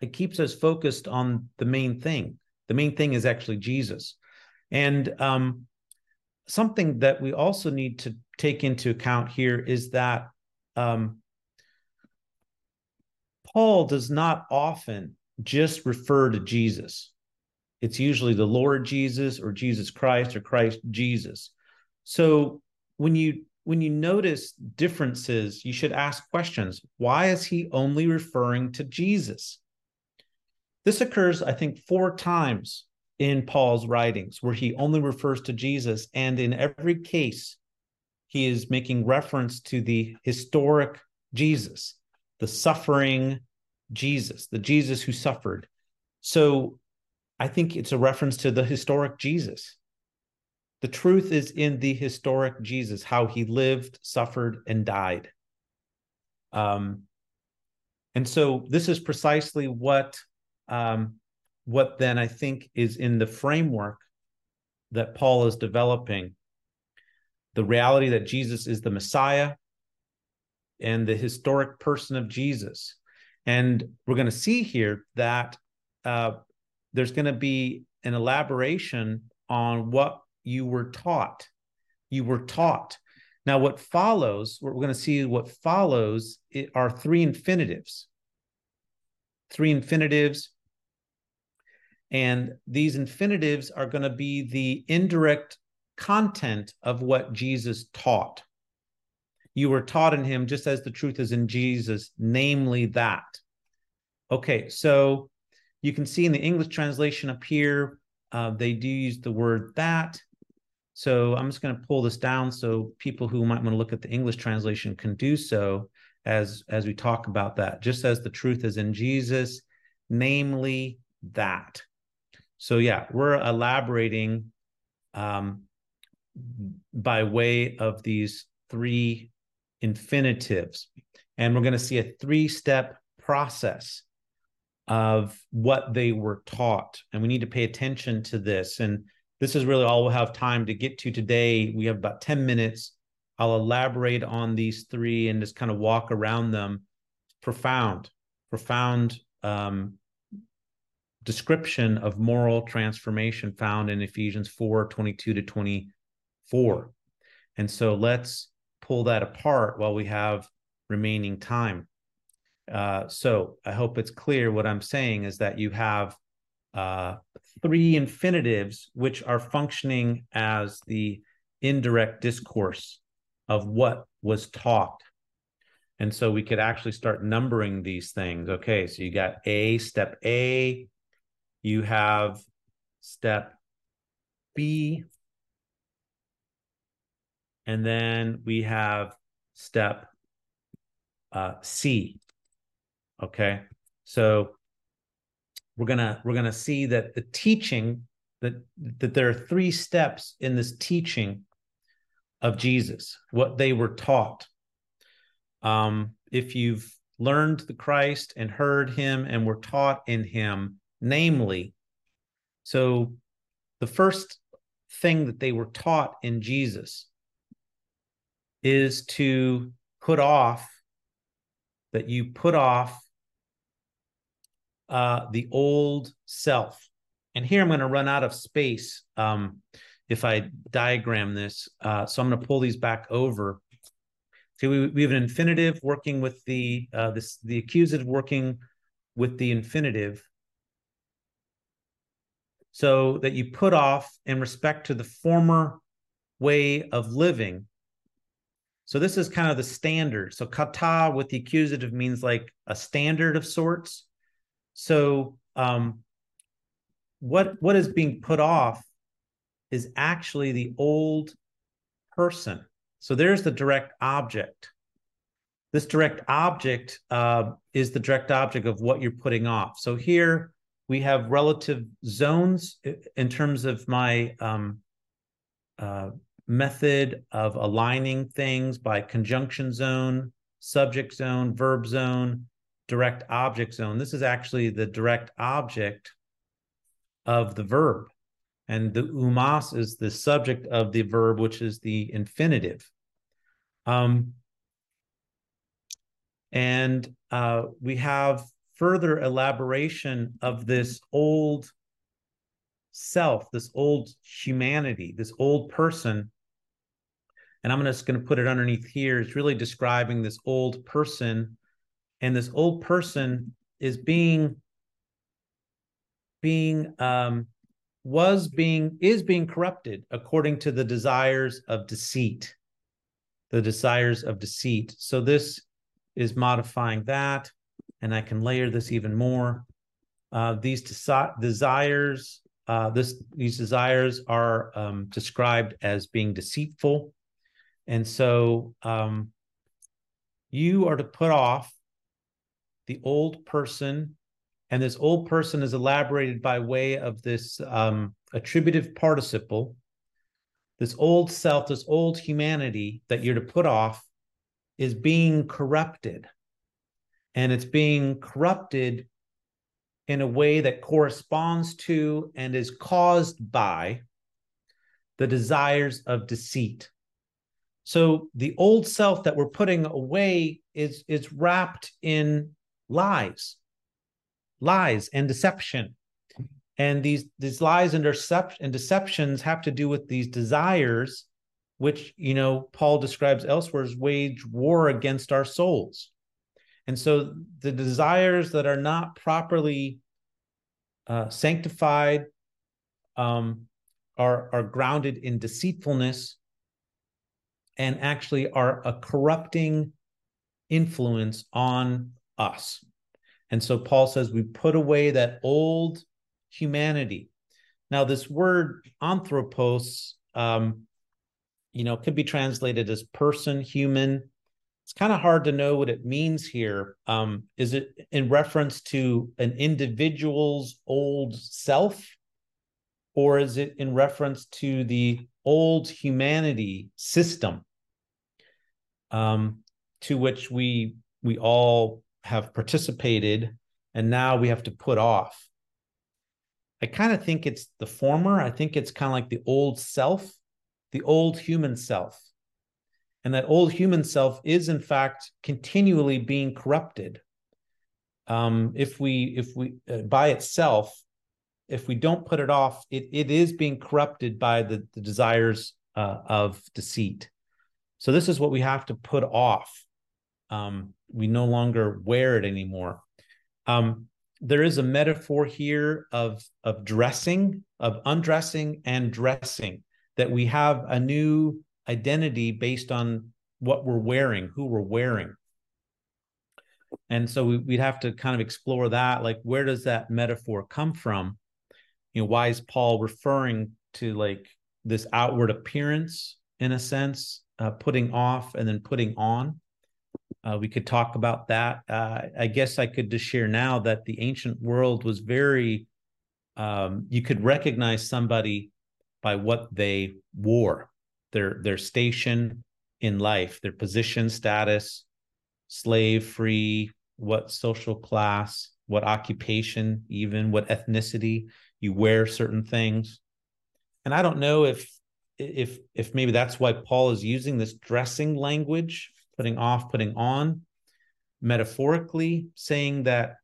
it keeps us focused on the main thing. The main thing is actually Jesus. And um, something that we also need to take into account here is that um, Paul does not often just refer to Jesus. It's usually the Lord Jesus or Jesus Christ or Christ Jesus. So when you when you notice differences, you should ask questions. Why is he only referring to Jesus? This occurs, I think, four times in Paul's writings where he only refers to Jesus. And in every case, he is making reference to the historic Jesus, the suffering Jesus, the Jesus who suffered. So I think it's a reference to the historic Jesus. The truth is in the historic Jesus, how he lived, suffered, and died. Um, and so this is precisely what um, what then I think is in the framework that Paul is developing. the reality that Jesus is the Messiah and the historic person of Jesus. And we're going to see here that uh, there's going to be an elaboration on what you were taught. You were taught. Now, what follows, we're going to see what follows are three infinitives. Three infinitives. And these infinitives are going to be the indirect content of what Jesus taught. You were taught in him just as the truth is in Jesus, namely that. Okay, so you can see in the English translation up here, uh, they do use the word that. So I'm just going to pull this down so people who might want to look at the English translation can do so as as we talk about that. Just as the truth is in Jesus, namely that. So yeah, we're elaborating um, by way of these three infinitives, and we're going to see a three-step process of what they were taught. And we need to pay attention to this. And this is really all we'll have time to get to today. We have about 10 minutes. I'll elaborate on these three and just kind of walk around them. Profound, profound um, description of moral transformation found in Ephesians 4 22 to 24. And so let's pull that apart while we have remaining time. Uh, so I hope it's clear what I'm saying is that you have uh, three infinitives which are functioning as the indirect discourse of what was taught. And so we could actually start numbering these things. Okay, so you got A, step A, you have step B, and then we have step uh, C. Okay. So we're gonna we're gonna see that the teaching that that there are three steps in this teaching of Jesus, what they were taught. Um, if you've learned the Christ and heard him and were taught in him, namely, so the first thing that they were taught in Jesus is to put off that you put off uh, the old self. And here I'm going to run out of space um, if I diagram this. Uh, so I'm going to pull these back over. See, we, we have an infinitive working with the uh, this the accusative working with the infinitive. So that you put off in respect to the former way of living. So this is kind of the standard. So kata with the accusative means like a standard of sorts. So um, what what is being put off is actually the old person. So there's the direct object. This direct object uh, is the direct object of what you're putting off. So here we have relative zones in terms of my um, uh, method of aligning things by conjunction zone, subject zone, verb zone, direct object zone. This is actually the direct object of the verb. And the umas is the subject of the verb, which is the infinitive. Um, and uh, we have further elaboration of this old self, this old humanity, this old person. And I'm just going to put it underneath here. It's really describing this old person and this old person is being being um was being is being corrupted according to the desires of deceit the desires of deceit so this is modifying that and i can layer this even more uh, these desi- desires uh, this these desires are um, described as being deceitful and so um, you are to put off the old person, and this old person is elaborated by way of this um, attributive participle. This old self, this old humanity that you're to put off is being corrupted. And it's being corrupted in a way that corresponds to and is caused by the desires of deceit. So the old self that we're putting away is is wrapped in lies, lies and deception. And these these lies and, decep- and deceptions have to do with these desires, which you know Paul describes elsewhere as wage war against our souls. And so the desires that are not properly uh, sanctified um, are are grounded in deceitfulness and actually are a corrupting influence on us. And so Paul says we put away that old humanity. Now, this word anthropos, um, you know, could be translated as person, human. It's kind of hard to know what it means here. Um, is it in reference to an individual's old self? Or is it in reference to the old humanity system um, to which we we all have participated and now we have to put off i kind of think it's the former i think it's kind of like the old self the old human self and that old human self is in fact continually being corrupted um, if we if we uh, by itself if we don't put it off it, it is being corrupted by the, the desires uh, of deceit so this is what we have to put off. Um, we no longer wear it anymore. Um, there is a metaphor here of of dressing, of undressing and dressing. That we have a new identity based on what we're wearing, who we're wearing. And so we, would have to kind of explore that. Like, where does that metaphor come from? You know, why is Paul referring to like this outward appearance in a sense? uh, putting off and then putting on. Uh, we could talk about that. Uh, I guess I could just share now that the ancient world was very, um, you could recognize somebody by what they wore, their their station in life, their position, status, slave, free, what social class, what occupation, even what ethnicity. You wear certain things, and I don't know if if if maybe that's why Paul is using this dressing language, putting off, putting on, metaphorically saying that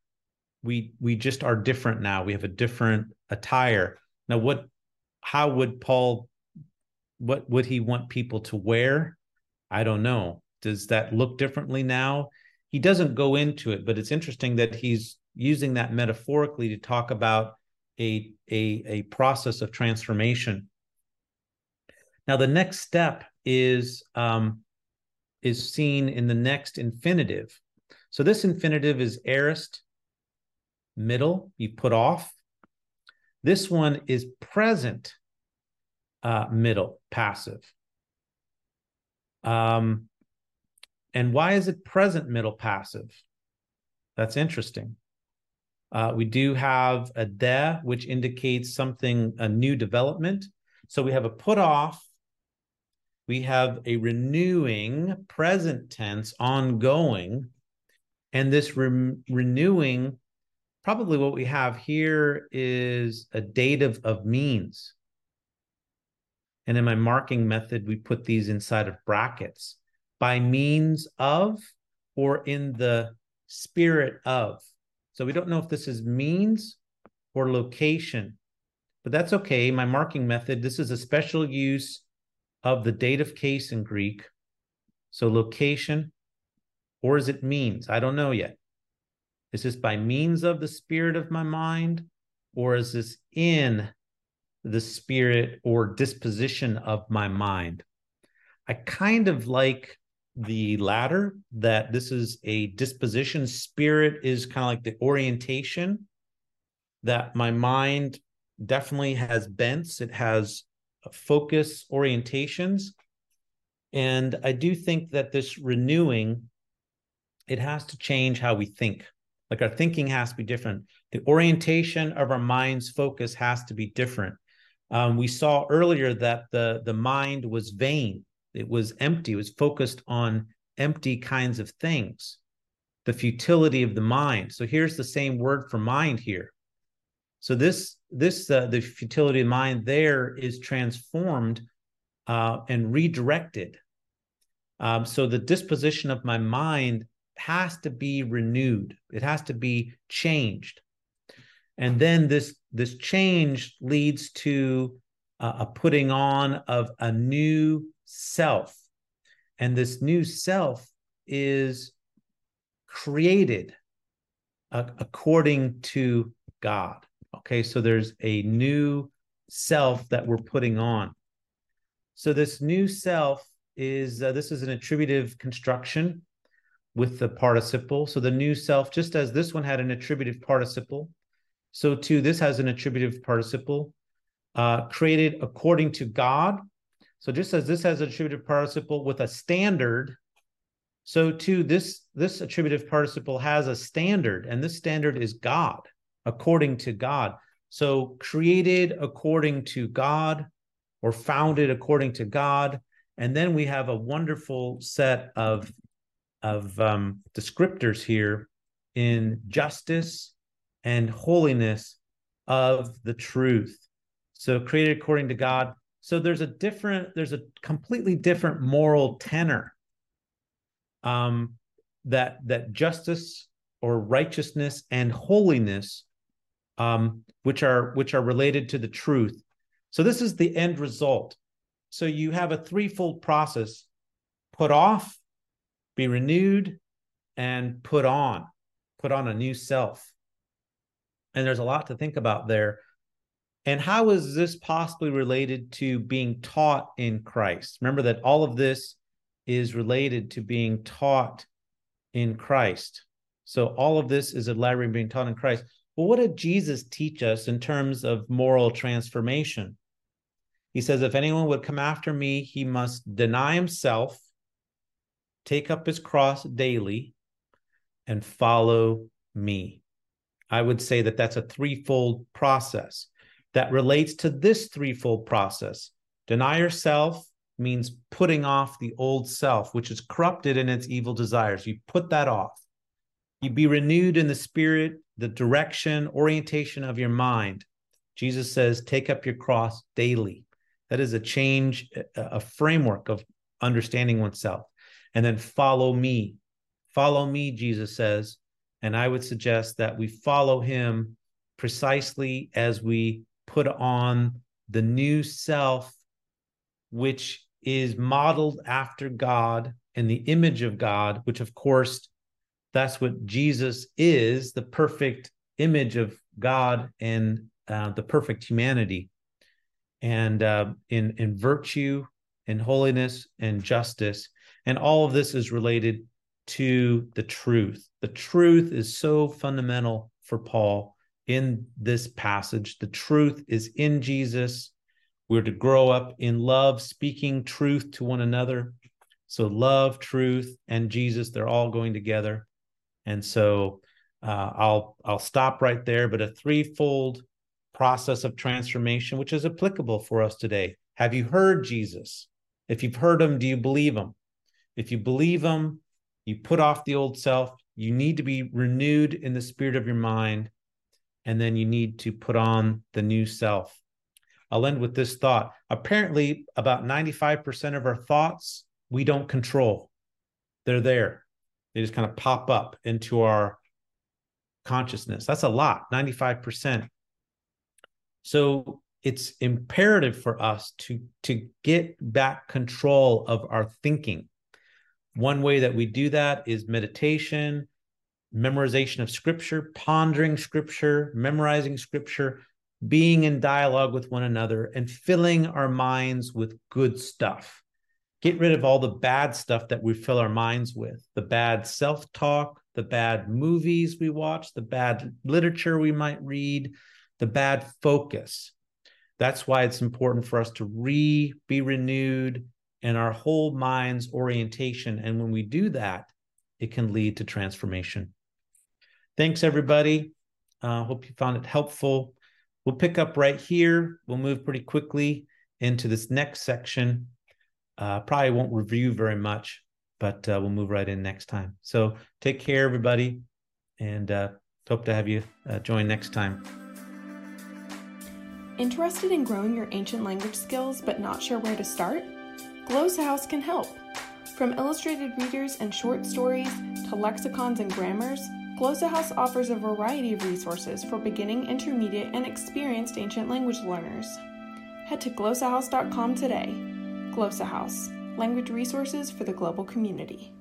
we we just are different now. We have a different attire. Now, what how would Paul what would he want people to wear? I don't know. Does that look differently now? He doesn't go into it, but it's interesting that he's using that metaphorically to talk about a a, a process of transformation now, the next step is um, is seen in the next infinitive. So this infinitive is aorist, middle, you put off. This one is present, uh, middle, passive. Um, and why is it present middle passive? That's interesting. Uh, we do have a de, which indicates something, a new development. So we have a put off we have a renewing present tense ongoing and this re- renewing probably what we have here is a dative of means and in my marking method we put these inside of brackets by means of or in the spirit of so we don't know if this is means or location but that's okay my marking method this is a special use of the dative case in Greek. So location, or is it means? I don't know yet. Is this by means of the spirit of my mind, or is this in the spirit or disposition of my mind? I kind of like the latter, that this is a disposition. Spirit is kind of like the orientation that my mind definitely has bents, it has focus orientations. And I do think that this renewing, it has to change how we think. Like our thinking has to be different. The orientation of our mind's focus has to be different. Um, we saw earlier that the the mind was vain. It was empty. It was focused on empty kinds of things. The futility of the mind. So here's the same word for mind here. So this this uh, the futility of mind there is transformed uh, and redirected Um, so the disposition of my mind has to be renewed. It has to be changed. And then this this change leads to uh, a putting on of a new self. And this new self is created uh, according to God. Okay, so there's a new self that we're putting on. So this new self is uh, this is an attributive construction with the participle. So the new self, just as this one had an attributive participle, so too this has an attributive participle uh, created according to God. So just as this has an attributive participle with a standard, so too this this attributive participle has a standard, and this standard is God, according to God. So created according to God or founded according to God. And then we have a wonderful set of, of um, descriptors here in justice and holiness of the truth. So created according to God. So there's a different, there's a completely different moral tenor um, that that justice or righteousness and holiness um, which are which are related to the truth. So this is the end result. So you have a threefold process: put off, be renewed, and put on. Put on a new self. And there's a lot to think about there. And how is this possibly related to being taught in Christ? Remember that all of this is related to being taught in Christ. So all of this is a elaborating being taught in Christ. Well, what did Jesus teach us in terms of moral transformation? He says, if anyone would come after me, he must deny himself, take up his cross daily, and follow me. I would say that that's a threefold process that relates to this threefold process. Deny yourself means putting off the old self, which is corrupted in its evil desires. You put that off. You be renewed in the spirit the direction, orientation of your mind. Jesus says, take up your cross daily. That is a change, a framework of understanding oneself. And then follow me. Follow me, Jesus says. And I would suggest that we follow him precisely as we put on the new self, which is modeled after God and the image of God, which of course that's what Jesus is the perfect image of God and uh, the perfect humanity. And uh, in, in virtue, and holiness, and justice. And all of this is related to the truth. The truth is so fundamental for Paul in this passage. The truth is in Jesus. We're to grow up in love, speaking truth to one another. So, love, truth, and Jesus, they're all going together. And so uh, I'll I'll stop right there. But a threefold process of transformation, which is applicable for us today. Have you heard Jesus? If you've heard him, do you believe him? If you believe him, you put off the old self. You need to be renewed in the spirit of your mind, and then you need to put on the new self. I'll end with this thought. Apparently, about 95% of our thoughts we don't control. They're there. They just kind of pop up into our consciousness. That's a lot, 95%. So it's imperative for us to, to get back control of our thinking. One way that we do that is meditation, memorization of scripture, pondering scripture, memorizing scripture, being in dialogue with one another, and filling our minds with good stuff get rid of all the bad stuff that we fill our minds with the bad self talk, the bad movies we watch, the bad literature we might read, the bad focus. That's why it's important for us to re be renewed in our whole mind's orientation. And when we do that, it can lead to transformation. Thanks, everybody. Uh, hope you found it helpful. We'll pick up right here. We'll move pretty quickly into this next section uh, probably won't review very much, but uh, we'll move right in next time. So take care, everybody, and uh, hope to have you uh, join next time. Interested in growing your ancient language skills but not sure where to start? Glossa House can help. From illustrated readers and short stories to lexicons and grammars, Glossa House offers a variety of resources for beginning, intermediate, and experienced ancient language learners. Head to glossahouse.com today. Glossa House, language resources for the global community.